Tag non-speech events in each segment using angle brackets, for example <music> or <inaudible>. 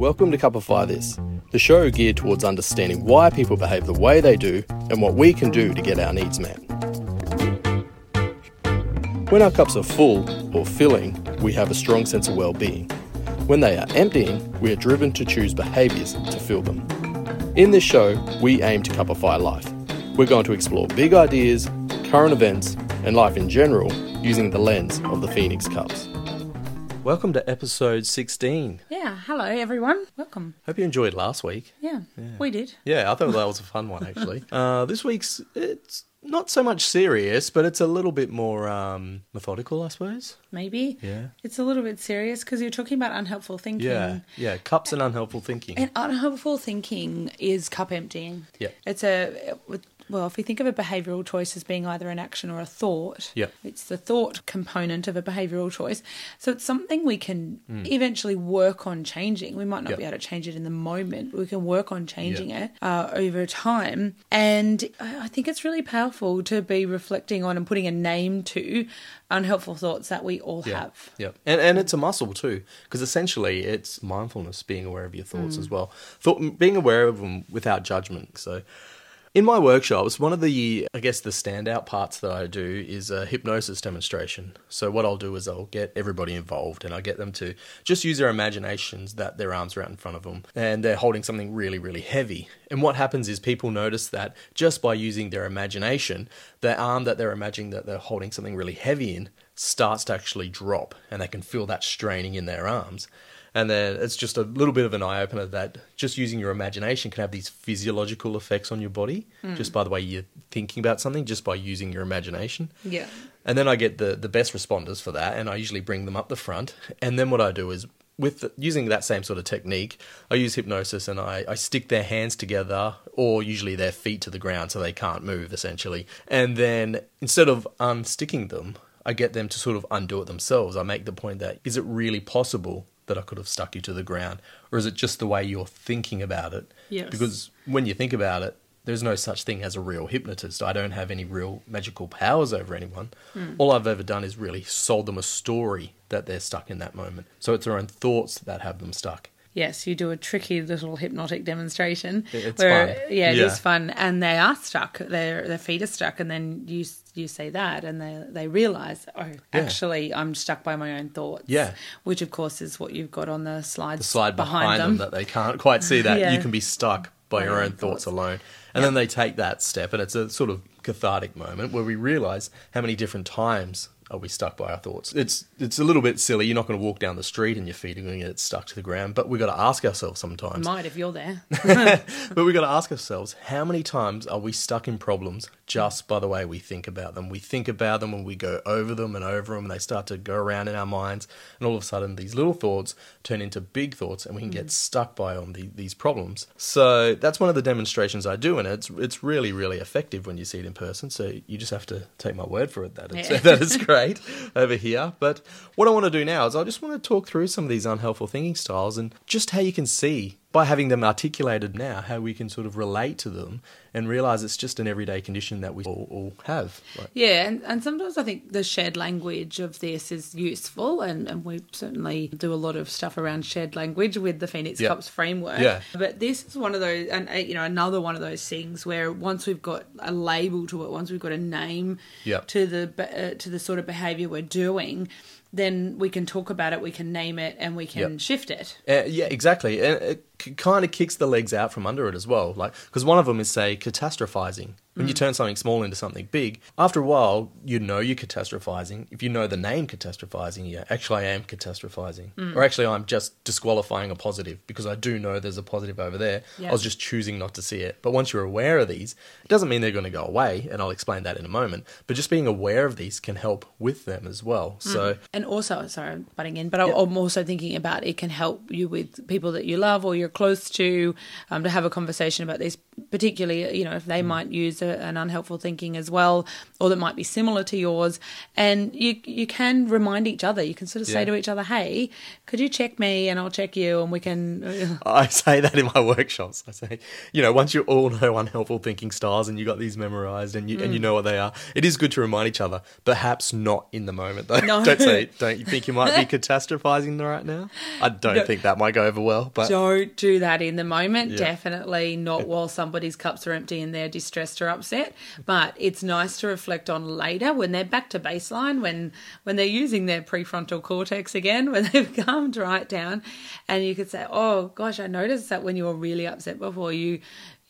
Welcome to Cupify This, the show geared towards understanding why people behave the way they do and what we can do to get our needs met. When our cups are full or filling, we have a strong sense of well being. When they are emptying, we are driven to choose behaviours to fill them. In this show, we aim to cupify life. We're going to explore big ideas, current events, and life in general using the lens of the Phoenix Cups. Welcome to episode 16. Yeah, hello everyone. Welcome. Hope you enjoyed last week. Yeah, we did. Yeah, I thought that was a fun one actually. <laughs> Uh, this week's it's not so much serious, but it's a little bit more um, methodical, I suppose. Maybe. Yeah. It's a little bit serious because you're talking about unhelpful thinking. Yeah, yeah. Cups and unhelpful thinking. And unhelpful thinking is cup emptying. Yeah. It's a well, if we think of a behavioural choice as being either an action or a thought, Yeah. it's the thought component of a behavioural choice. So it's something we can Mm. eventually work on changing. We might not Yeah. be able to change it in the moment, but we can work on changing Yeah. it uh, over time. And I think it's really powerful to be reflecting on and putting a name to unhelpful thoughts that we all Yeah, have. yeah, and and it's a muscle too, because essentially it's mindfulness, being aware of your thoughts as well, Thought, being aware of them without judgment. So, in my workshops, one of the I guess the standout parts that I do is a hypnosis demonstration. So what I'll do is I'll get everybody involved, and I get them to just use their imaginations that their arms are out in front of them, and they're holding something really really heavy. And what happens is people notice that just by using their imagination, their arm that they're imagining that they're holding something really heavy in starts to actually drop and they can feel that straining in their arms. And then it's just a little bit of an eye opener that just using your imagination can have these physiological effects on your body hmm. just by the way you're thinking about something, just by using your imagination. Yeah. And then I get the, the best responders for that, and I usually bring them up the front. And then what I do is, with the, using that same sort of technique, I use hypnosis and I, I stick their hands together, or usually their feet to the ground so they can't move, essentially. And then instead of unsticking them, I get them to sort of undo it themselves. I make the point that is it really possible that I could have stuck you to the ground, or is it just the way you're thinking about it? Yes. Because when you think about it, there's no such thing as a real hypnotist. I don't have any real magical powers over anyone. Hmm. All I've ever done is really sold them a story that they're stuck in that moment. So it's their own thoughts that have them stuck. Yes, you do a tricky little hypnotic demonstration. It's where, fun. Yeah, it is Yeah. fun, and they are stuck. Their their feet are stuck, and then you you say that, and they they realize, oh, actually, I'm stuck by my own thoughts. Yeah. which of course is what you've got on the slides. The slide behind, them. that they can't quite see that Yeah. you can be stuck by your own thoughts alone. And then they take that step, and it's a sort of cathartic moment where we realize how many different times are we stuck by our thoughts. It's it's a little bit silly. You're not going to walk down the street and your feet are going to get stuck to the ground, but we've got to ask ourselves sometimes. might if you're there. <laughs> But we've got to ask ourselves how many times are we stuck in problems just by the way we think about them? We think about them and we go over them and over them, and they start to go around in our minds. And all of a sudden, these little thoughts turn into big thoughts, and we can get mm. stuck by on the, these problems. So that's one of the demonstrations I do, and it's it's really really effective when you see it in person. So you just have to take my word for it that it's, Yeah. <laughs> that is great over here. But what I want to do now is I just want to talk through some of these unhelpful thinking styles and just how you can see by having them articulated now how we can sort of relate to them and realize it's just an everyday condition that we all, all have. Like, Yeah, and, and sometimes I think the shared language of this is useful, and, and we certainly do a lot of stuff around shared language with the Phoenix Yeah. Cups framework. Yeah. But this is one of those, and uh, you know, another one of those things where once we've got a label to it, once we've got a name Yeah. to the uh, to the sort of behaviour we're doing, then we can talk about it, we can name it, and we can Yeah. shift it. Uh, yeah, exactly. And it c- kind of kicks the legs out from under it as well. Like, because one of them is say catastrophizing. When you mm. turn something small into something big, after a while, you know you're catastrophizing. If you know the name catastrophizing, yeah, actually I am catastrophizing, mm. or actually I'm just disqualifying a positive because I do know there's a positive over there. Yeah. I was just choosing not to see it. But once you're aware of these, it doesn't mean they're going to go away, and I'll explain that in a moment. But just being aware of these can help with them as well. Mm. So And also, sorry, I'm butting in, but I- I'm also thinking about it can help you with people that you love or you're close to, um, to have a conversation about these particularly you know if they might use a, an unhelpful thinking as well, or that might be similar to yours, and you you can remind each other. You can sort of say to each other, "Hey, could you check me, and I'll check you, and we can." <laughs> I <laughs> say that in my workshops. I say, you know, once you all know unhelpful thinking styles and you got these memorized and you and you Mm. know what they are, it is good to remind each other. Perhaps not in the moment though. No. <laughs> don't say. Don't you think you might be catastrophizing right now? I don't No. think that might go over well. But Don't do that in the moment. Yeah. Definitely not while somebody's cups are empty and they're distressed or upset. But it's nice to reflect on later when they're back to baseline, when when they're using their prefrontal cortex again, <laughs> when they've calmed right down, and you could say, "Oh gosh, I noticed that when you were really upset before, you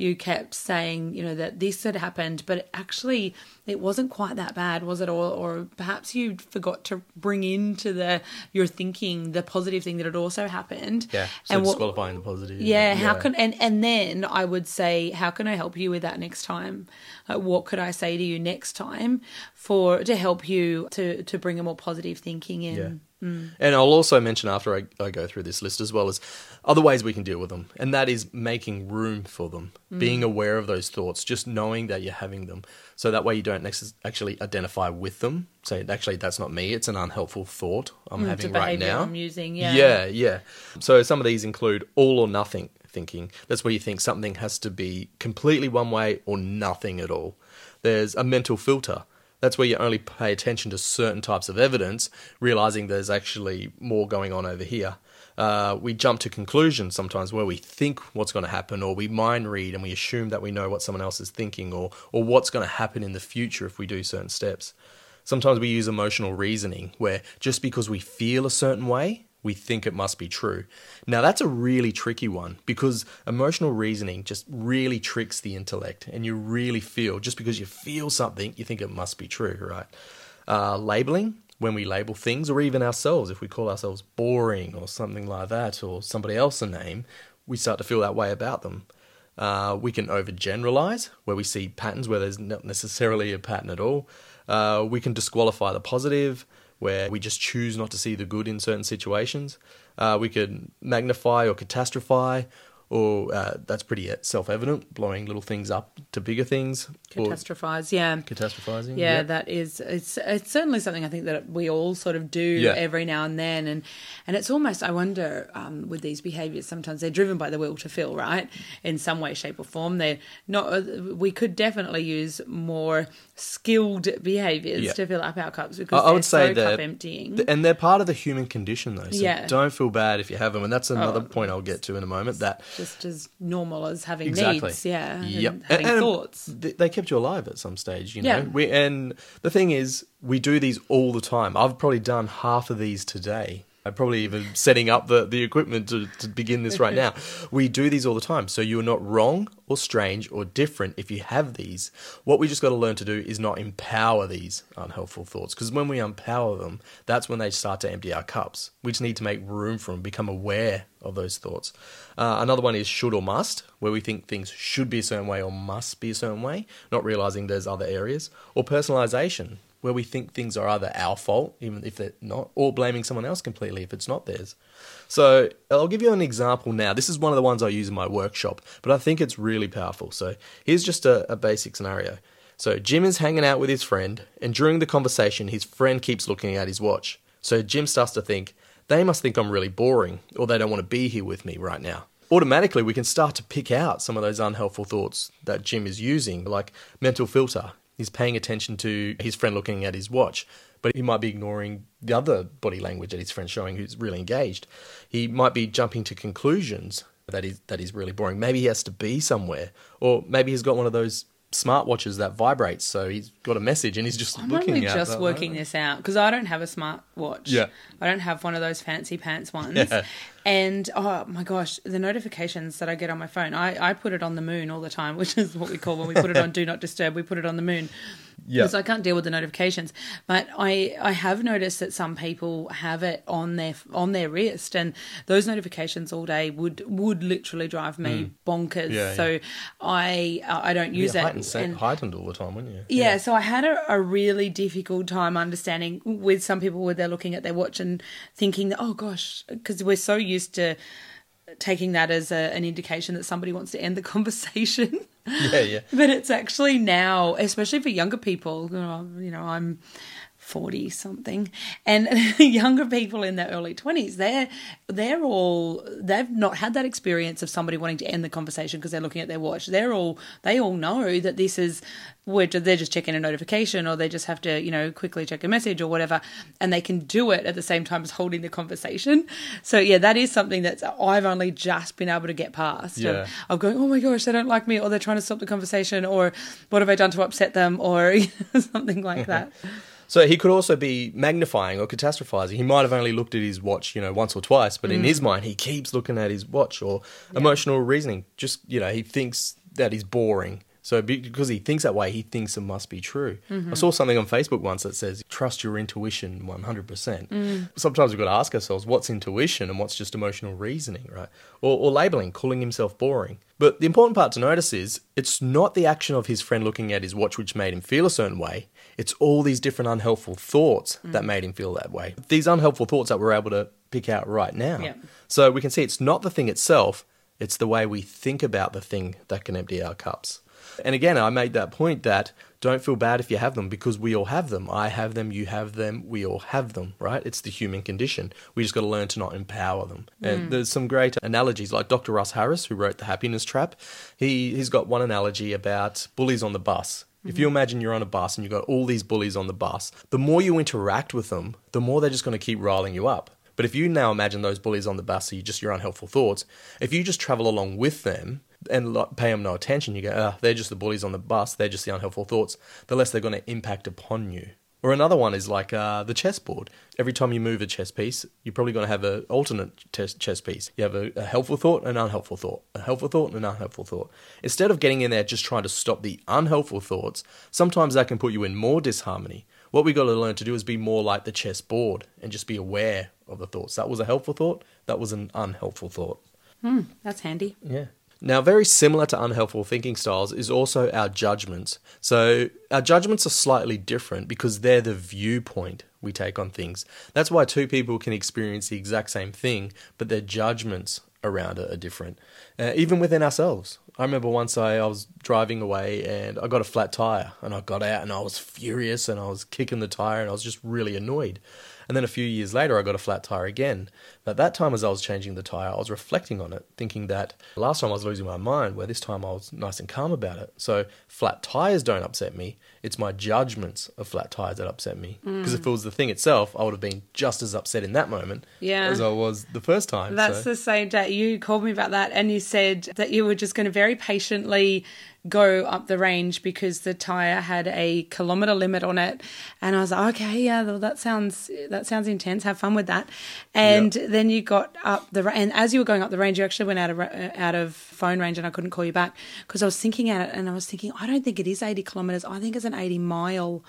you kept saying, you know, that this had happened, but actually it wasn't quite that bad, was it? Or, or perhaps you forgot to bring into the your thinking the positive thing that had also happened. yeah, so and what, disqualifying the positive. yeah, how can and and then I would say, how can I help you with that next time? Like, what could I say to you next time for to help you to to bring a more positive thinking in? Yeah. Mm. And I'll also mention after I, I go through this list as well as other ways we can deal with them. And that is making room for them, mm. being aware of those thoughts, just knowing that you're having them. So that way you don't necess- actually identify with them. Say, actually, that's not me. It's an unhelpful thought I'm mm, a having right now. I'm using. Yeah. Yeah, yeah. So some of these include all or nothing thinking. That's where you think something has to be completely one way or nothing at all. There's a mental filter. That's where you only pay attention to certain types of evidence, realizing there's actually more going on over here. Uh, we jump to conclusions sometimes where we think what's going to happen, or we mind read and we assume that we know what someone else is thinking, or or what's going to happen in the future if we do certain steps. Sometimes we use emotional reasoning, where just because we feel a certain way, we think it must be true. Now, that's a really tricky one because emotional reasoning just really tricks the intellect, and you really feel, just because you feel something, you think it must be true, right? Uh, labeling, when we label things, or even ourselves, if we call ourselves boring or something like that, or somebody else a name, we start to feel that way about them. Uh, we can overgeneralize, where we see patterns where there's not necessarily a pattern at all. Uh, we can disqualify the positive, where we just choose not to see the good in certain situations. Uh, we could magnify or catastrophize, or uh, that's pretty self evident, blowing little things up to bigger things. Or Catastrophize. Yeah. catastrophizing. Yeah, yeah. that is it's it's certainly something I think that we all sort of do Yeah. every now and then, and and it's almost I wonder um, with these behaviours sometimes they're driven by the will to fill, right? In some way, shape, or form, they're not. uh, We could definitely use more skilled behaviours Yeah. to fill up our cups because I would they're say so that, cup emptying. and they're part of the human condition, though. So Yeah. don't feel bad if you have them, and that's another Oh. point I'll get to in a moment. That just as normal as having exactly, needs, yeah, and yep, having And- and thoughts. They kept you alive at some stage, you know. Yeah. We, and the thing is, we do these all the time. I've probably done half of these today. I'm probably even setting up the, the equipment to, to begin this right <laughs> now. We do these all the time. So you're not wrong or strange or different if you have these. What we just got to learn to do is not empower these unhelpful thoughts. Because when we empower them, that's when they start to empty our cups. We just need to make room for them, become aware of those thoughts. Uh, another one is should or must, where we think things should be a certain way or must be a certain way, not realizing there's other areas. Or personalization, where we think things are either our fault, even if they're not, or blaming someone else completely if it's not theirs. So I'll give you an example now. This is one of the ones I use in my workshop, but I think it's really powerful. So here's just a, a basic scenario. So Jim is hanging out with his friend, and during the conversation, his friend keeps looking at his watch. So Jim starts to think, they must think I'm really boring, or they don't want to be here with me right now. Automatically, we can start to pick out some of those unhelpful thoughts that Jim is using, like mental filter. He's paying attention to his friend looking at his watch, but he might be ignoring the other body language that his friend's showing who's really engaged. He might be jumping to conclusions that is that is really boring. Maybe he has to be somewhere, or maybe he's got one of those smartwatches that vibrates, so he's got a message and he's just I'm looking only just that, working this out because I don't have a smart watch. Yeah. I don't have one of those fancy pants ones. Yeah. And oh my gosh, the notifications that I get on my phone, I, I put it on the moon all the time, <laughs> which is what we call when we put it on <laughs> Do Not Disturb, we put it on the moon. Yeah. Because I can't deal with the notifications. But I, I have noticed that some people have it on their on their wrist and those notifications all day would would literally drive me bonkers. Hmm. Yeah, so I I don't use yeah, it. heightened, And- heightened all the time, wouldn't you? yeah, so I had a, a really difficult time understanding with some people where they're looking at their watch and thinking that, oh gosh, because we're so used to taking that as a, an indication that somebody wants to end the <laughs> conversation. Yeah, yeah. but it's actually now, especially for younger people, you know, you know I'm 40 something and <laughs> younger people in their early 20s they're they're all they've not had that experience of somebody wanting to end the conversation because they're looking at their watch. They're all they all know that this is where they're just checking a notification or they just have to you know quickly check a message or whatever and they can do it at the same time as holding the conversation. So yeah that is something that i've only just been able to get past Yeah. of, of going oh my gosh they don't like me or they're trying to stop the conversation or what have i done to upset them? or <laughs> something like that <laughs> So he could also be magnifying or catastrophizing. He might have only looked at his watch, you know, once or twice, but in mm. his mind, he keeps looking at his watch or emotional reasoning. Just, you know, he thinks that he's boring. So because he thinks that way, he thinks it must be true. I mm-hmm. saw something on Facebook once that says, trust your intuition 100%. Mm. Sometimes we've got to ask ourselves, what's intuition and what's just emotional reasoning, right? Or, or labeling, calling himself boring. But the important part to notice is it's not the action of his friend looking at his watch which made him feel a certain way. It's all these different unhelpful thoughts that mm. made him feel that way. These unhelpful thoughts that we're able to pick out right now. Yeah. So we can see it's not the thing itself, it's the way we think about the thing that can empty our cups. And again, I made that point that don't feel bad if you have them because we all have them. I have them, you have them, we all have them, right? It's the human condition. We just got to learn to not empower them. And mm. there's some great analogies like Dr. Russ Harris, who wrote The Happiness Trap. He, he's got one analogy about bullies on the bus. If you imagine you're on a bus and you've got all these bullies on the bus, the more you interact with them, the more they're just going to keep riling you up. But if you now imagine those bullies on the bus are you just your unhelpful thoughts, if you just travel along with them and pay them no attention, you go, ah, they're just the bullies on the bus, they're just the unhelpful thoughts, the less they're going to impact upon you. Or another one is like uh, the chessboard. Every time you move a chess piece, you're probably going to have an alternate chess, chess piece. You have a, a helpful thought and an unhelpful thought, a helpful thought and an unhelpful thought. Instead of getting in there just trying to stop the unhelpful thoughts, sometimes that can put you in more disharmony. What we got to learn to do is be more like the chessboard and just be aware of the thoughts. That was a helpful thought. That was an unhelpful thought. that's handy Yeah. Now, very similar to unhelpful thinking styles is also our judgments. So, our judgments are slightly different because they're the viewpoint we take on things. That's why two people can experience the exact same thing, but their judgments around it are different, uh, even within ourselves. I remember once I, I was driving away and I got a flat tire, and I got out and I was furious and I was kicking the tire and I was just really annoyed. And then a few years later, I got a flat tire again. But that time, as I was changing the tire, I was reflecting on it, thinking that last time I was losing my mind, where this time I was nice and calm about it. So flat tires don't upset me. It's my judgments of flat tires that upset me. Mm. Because if it was the thing itself, I would have been just as upset in that moment Yeah. as I was the first time. That's so. the same day you called me about that, and you said that you were just going to very patiently go up the range because the tire had a kilometer limit on it, and I was like, okay, yeah, well, that sounds that sounds intense. Have fun with that. And then you got up the and as you were going up the range, you actually went out of uh, out of phone range, and I couldn't call you back because I was thinking at it, and I was thinking, I don't think it is eighty kilometers. I think it's an eighty mile.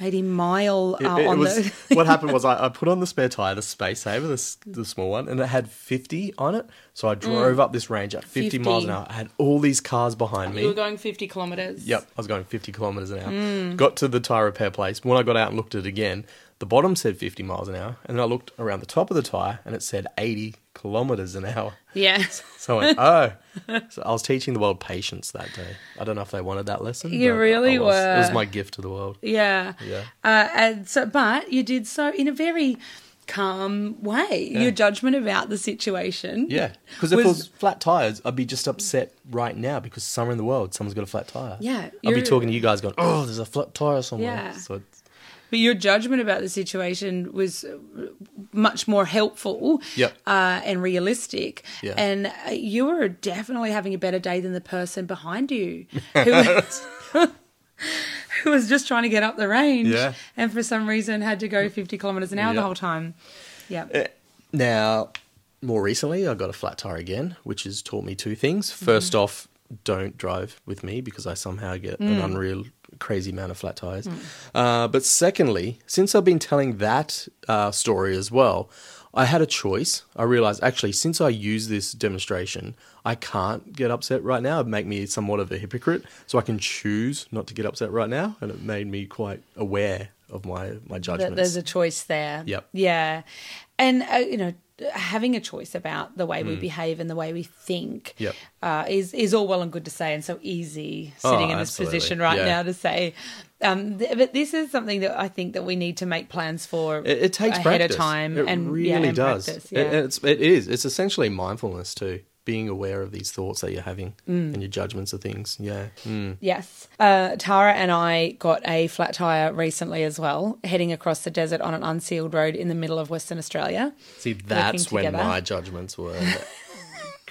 80 mile uh, It- it on was- the <laughs> what happened <laughs> was I, I put on the spare tire, the space saver, the, the small one, and it had 50 on it. So I drove up this range at 50, miles an hour. I had all these cars behind me. you were going 50 kilometers Yep, I was going 50 kilometers an hour. Mm. Got to the tire repair place. When I got out and looked at it again, the bottom said 50 miles an hour, and then I looked around the top of the tire, and it said 80 kilometers an hour. yeah <laughs> So I went, oh. So I was teaching the world patience that day. I don't know if they wanted that lesson. You really was. It was my gift to the world. Yeah. Yeah. Uh, and so, but you did so in a very calm way. Yeah. Your judgment about the situation. Yeah, because if it Was- was flat tires, I'd be just upset right now because somewhere in the world someone's got a flat tire. Yeah, I'd be talking to you guys going, "Oh, there's a flat tire somewhere." Yeah. So it's, But your judgment about the situation was uh, much more helpful Yep. uh, and realistic. Yeah. And uh, you were definitely having a better day than the person behind you <laughs> who was, <laughs> who was just trying to get up the range Yeah. and for some reason had to go 50 kilometres an hour the whole time. Yeah. Eh, now, more recently, I got a flat tire again, which has taught me two things. Mm-hmm. First off, don't drive with me because I somehow get an Mm. unreal, crazy amount of flat tires. Uh, but secondly, since I've been telling that uh, story as well, I had a choice. I realized actually, since I use this demonstration, I can't get upset right now. It'd make me somewhat of a hypocrite. So I can choose not to get upset right now. And it made me quite aware of my, my that judgments. there's a choice there. Yep. Yeah, and uh, you know, having a choice about the way we behave and the way we think Mm. Yep. uh, is is all well and good to say, and so easy sitting Oh, in this absolutely. position right Yeah. now to say. Um, th- but this is something that I think that we need to make plans for It, it takes ahead practice. of time, It and really yeah, and does. practice, It- it's, it is. It's essentially mindfulness too. Being aware of these thoughts that you're having Mm. and your judgments of things. Yeah. Mm. Yes. Uh, Tara and I got a flat tire recently as well, heading across the desert on an unsealed road in the middle of Western Australia. See, that's when my judgments were <laughs>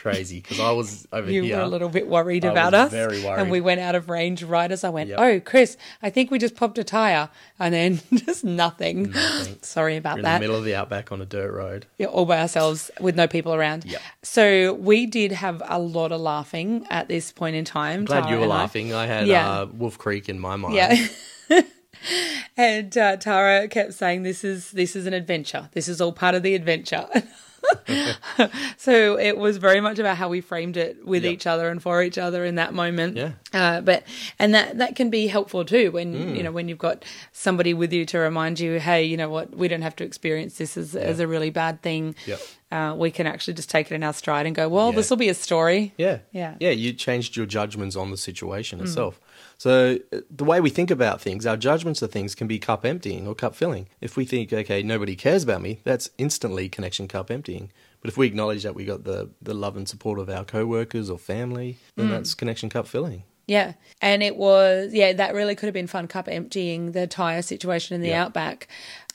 crazy because I was over You here. were a little bit worried I about us. very worried. And we went out of range right as I went, Yep. Oh, Chris, I think we just popped a tire. And then <laughs> just nothing. Nothing. <gasps> Sorry about We're in that. the middle of the outback on a dirt road. Yeah, all by ourselves with no people around. Yep. So we did have a lot of laughing at this point in time. Glad Tara you were and I. laughing. I, had Yeah. uh, Wolf Creek in my mind. Yeah. <laughs> and uh, Tara kept saying, "This is this is an adventure. This is all part of the adventure." <laughs> <laughs> so it was very much about how we framed it with Yep. each other and for each other in that moment. Yeah. Uh, but and that that can be helpful too when Mm. you know when you've got somebody with you to remind you, hey, you know what, we don't have to experience this as, as a really bad thing. Yep. Uh, we can actually just take it in our stride and go, well, Yeah. this will be a story. Yeah. Yeah. Yeah, you changed your judgments on the situation itself. So uh, the way we think about things, our judgments of things can be cup emptying or cup filling. If we think, okay, nobody cares about me, that's instantly connection cup emptying. But if we acknowledge that we got the, the love and support of our co-workers or family, then that's connection cup filling. Yeah. And it was, yeah, that really could have been fun cup emptying the tire situation in the Yeah. outback.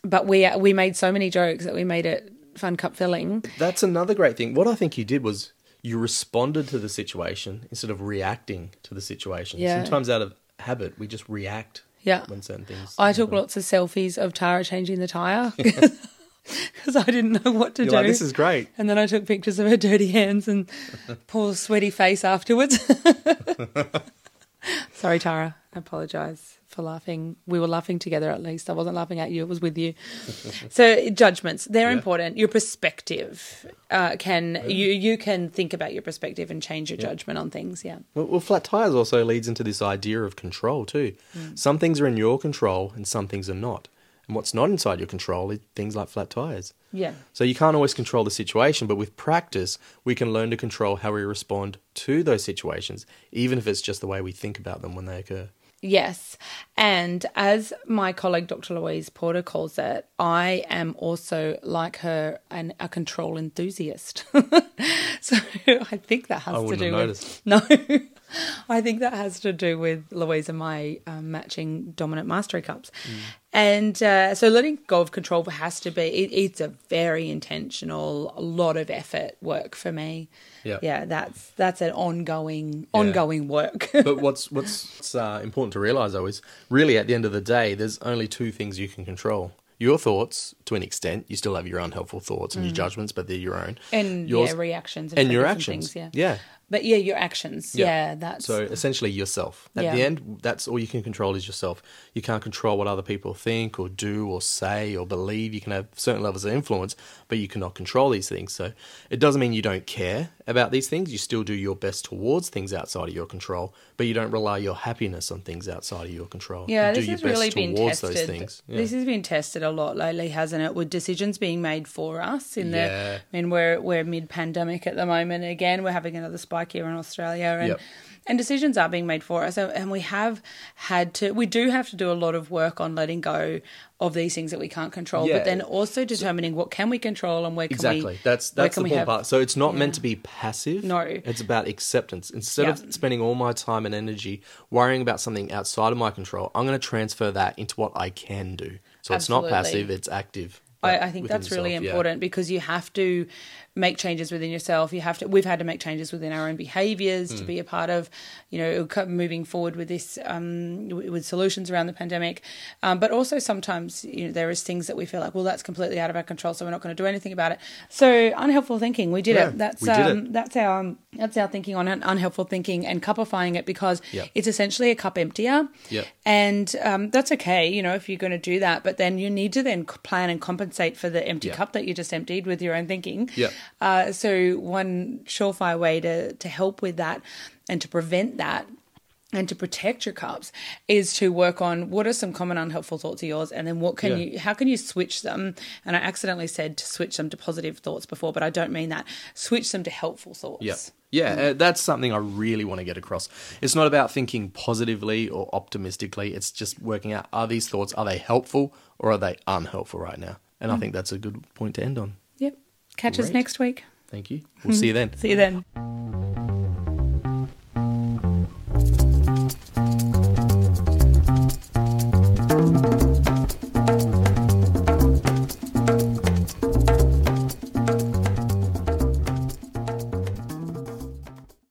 But we we made so many jokes that we made it fun cup filling. That's another great thing. What I think you did was you responded to the situation instead of reacting to the situation. Yeah. Sometimes out of habit, we just react Yeah. when certain things. I took lots of selfies of Tara changing the tire <laughs> <laughs> because I didn't know what to You're do. like, this is great. and then I took pictures of her dirty hands and <laughs> poor sweaty face afterwards. Sorry, Tara. I apologise for laughing. We were laughing together at least. I wasn't laughing at you, it was with you. <laughs> so judgments, they're Yeah. important. Your perspective uh, can you you can think about your perspective and change your judgment on things, yeah. Well, well, flat tires also leads into this idea of control too. Some things are in your control and some things are not. And what's not inside your control is things like flat tires. Yeah. So you can't always control the situation, but with practice, we can learn to control how we respond to those situations, even if it's just the way we think about them when they occur. Yes. And as my colleague Dr. Louise Porter calls it, I am also like her an, a control enthusiast. <laughs> so <laughs> I think that has to do have with <laughs> no. <laughs> I think that has to do with Louise and my um, matching dominant mastery cups. Mm. And uh, so letting go of control has to be, it, it's a very intentional, a lot of effort work for me. Yeah. Yeah, that's that's an ongoing, ongoing work. <laughs> but what's what's uh, important to realize though is really at the end of the day, there's only two things you can control. Your thoughts, to an extent, you still have your unhelpful thoughts and your judgments, but they're your own. Mm. and your yeah, reactions and your triggers actions. things, yeah. yeah. But yeah, your actions. Yeah. Yeah, that's So essentially, yourself. At Yeah. the end, that's all you can control is yourself. You can't control what other people think or do or say or believe. You can have certain levels of influence, but you cannot control these things. So it doesn't mean you don't care about these things. You still do your best towards things outside of your control, but you don't rely your happiness on things outside of your control. yeah, you do this your has really been towards tested. those things. Yeah. This has been tested a lot lately, hasn't it? With decisions being made for us in the. I mean, we're we're mid pandemic at the moment. Again, we're having another spike here in Australia, and Yep. and decisions are being made for us, and we have had to. We do have to do a lot of work on letting go of these things that we can't control, Yeah. but then also determining what can we control and where can we Exactly. That's that's the we important have- part. So it's not Yeah. meant to be passive. No. It's about acceptance. Instead Yeah. of spending all my time and energy worrying about something outside of my control, I'm going to transfer that into what I can do. So it's not passive, it's active. I, I think that's really yourself, yeah. important because you have to make changes within yourself. You have to. We've had to make changes within our own behaviours Hmm. to be a part of, you know, moving forward with this, um, with solutions around the pandemic. Um, but also sometimes, you know, there is things that we feel like, well, that's completely out of our control, so we're not going to do anything about it. So unhelpful thinking, we did Yeah, it. That's did um, it. that's our um, that's our thinking on unhelpful thinking and cupifying it because Yep. it's essentially a cup emptier. Yep. And um, that's okay, you know, if you're going to do that. But then you need to then plan and compensate for the empty Yeah. cup that you just emptied with your own thinking. Yep. Uh, so one surefire way to to help with that and to prevent that and to protect your cups is to work on what are some common unhelpful thoughts of yours and then what can Yeah. you how can you switch them and i accidentally said to switch them to positive thoughts before but i don't mean that switch them to helpful thoughts Yeah. Yeah, uh, that's something I really want to get across. It's not about thinking positively or optimistically. It's just working out are these thoughts are they helpful or are they unhelpful right now? And I think that's a good point to end on. Catch us next week. Thank you. We'll see you then. See you then.